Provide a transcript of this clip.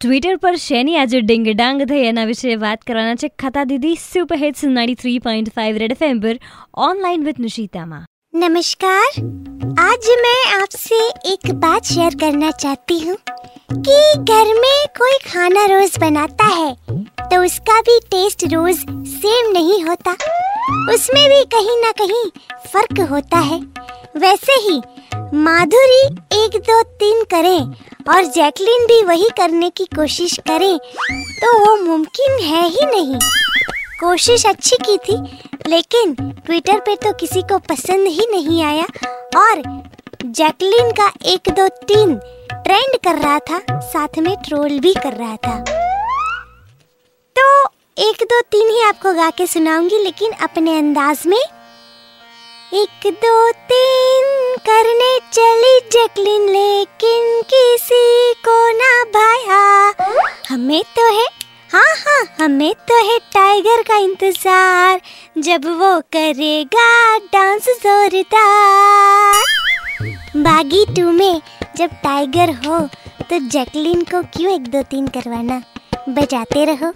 Twitter પર શેની આજે ડિંગ ડાંગ થઈ એના વિશે વાત કરવાના છે ખતા દીદી સુપર હિટ્સ 93.5 रेड एफएम पर ऑनलाइन विद निशिता मा नमस्कार आज मैं आपसे एक बात शेयर करना चाहती हूँ कि घर में कोई खाना रोज बनाता है तो उसका भी टेस्ट रोज सेम नहीं होता उसमें भी कहीं ना कहीं फर्क होता है वैसे ही माधुरी एक दो तीन करें और जैकलिन भी वही करने की कोशिश करे तो वो मुमकिन है ही नहीं। कोशिश अच्छी की थी, लेकिन ट्विटर पे तो किसी को पसंद ही नहीं आया और जैकलिन का एक दो तीन ट्रेंड कर रहा था, साथ में ट्रोल भी कर रहा था। तो एक दो तीन ही आपको गा के सुनाऊँगी, लेकिन अपने अंदाज में एक दो तीन। करने चली जैकलिन, लेकिन किसी को ना भाया। हमें तो है हाँ हाँ हमें तो है टाइगर का इंतज़ार, जब वो करेगा डांस जोरदार। बागी टू में, जब टाइगर हो तो जैकलिन को क्यों एक दो तीन करवाना? बजाते रहो।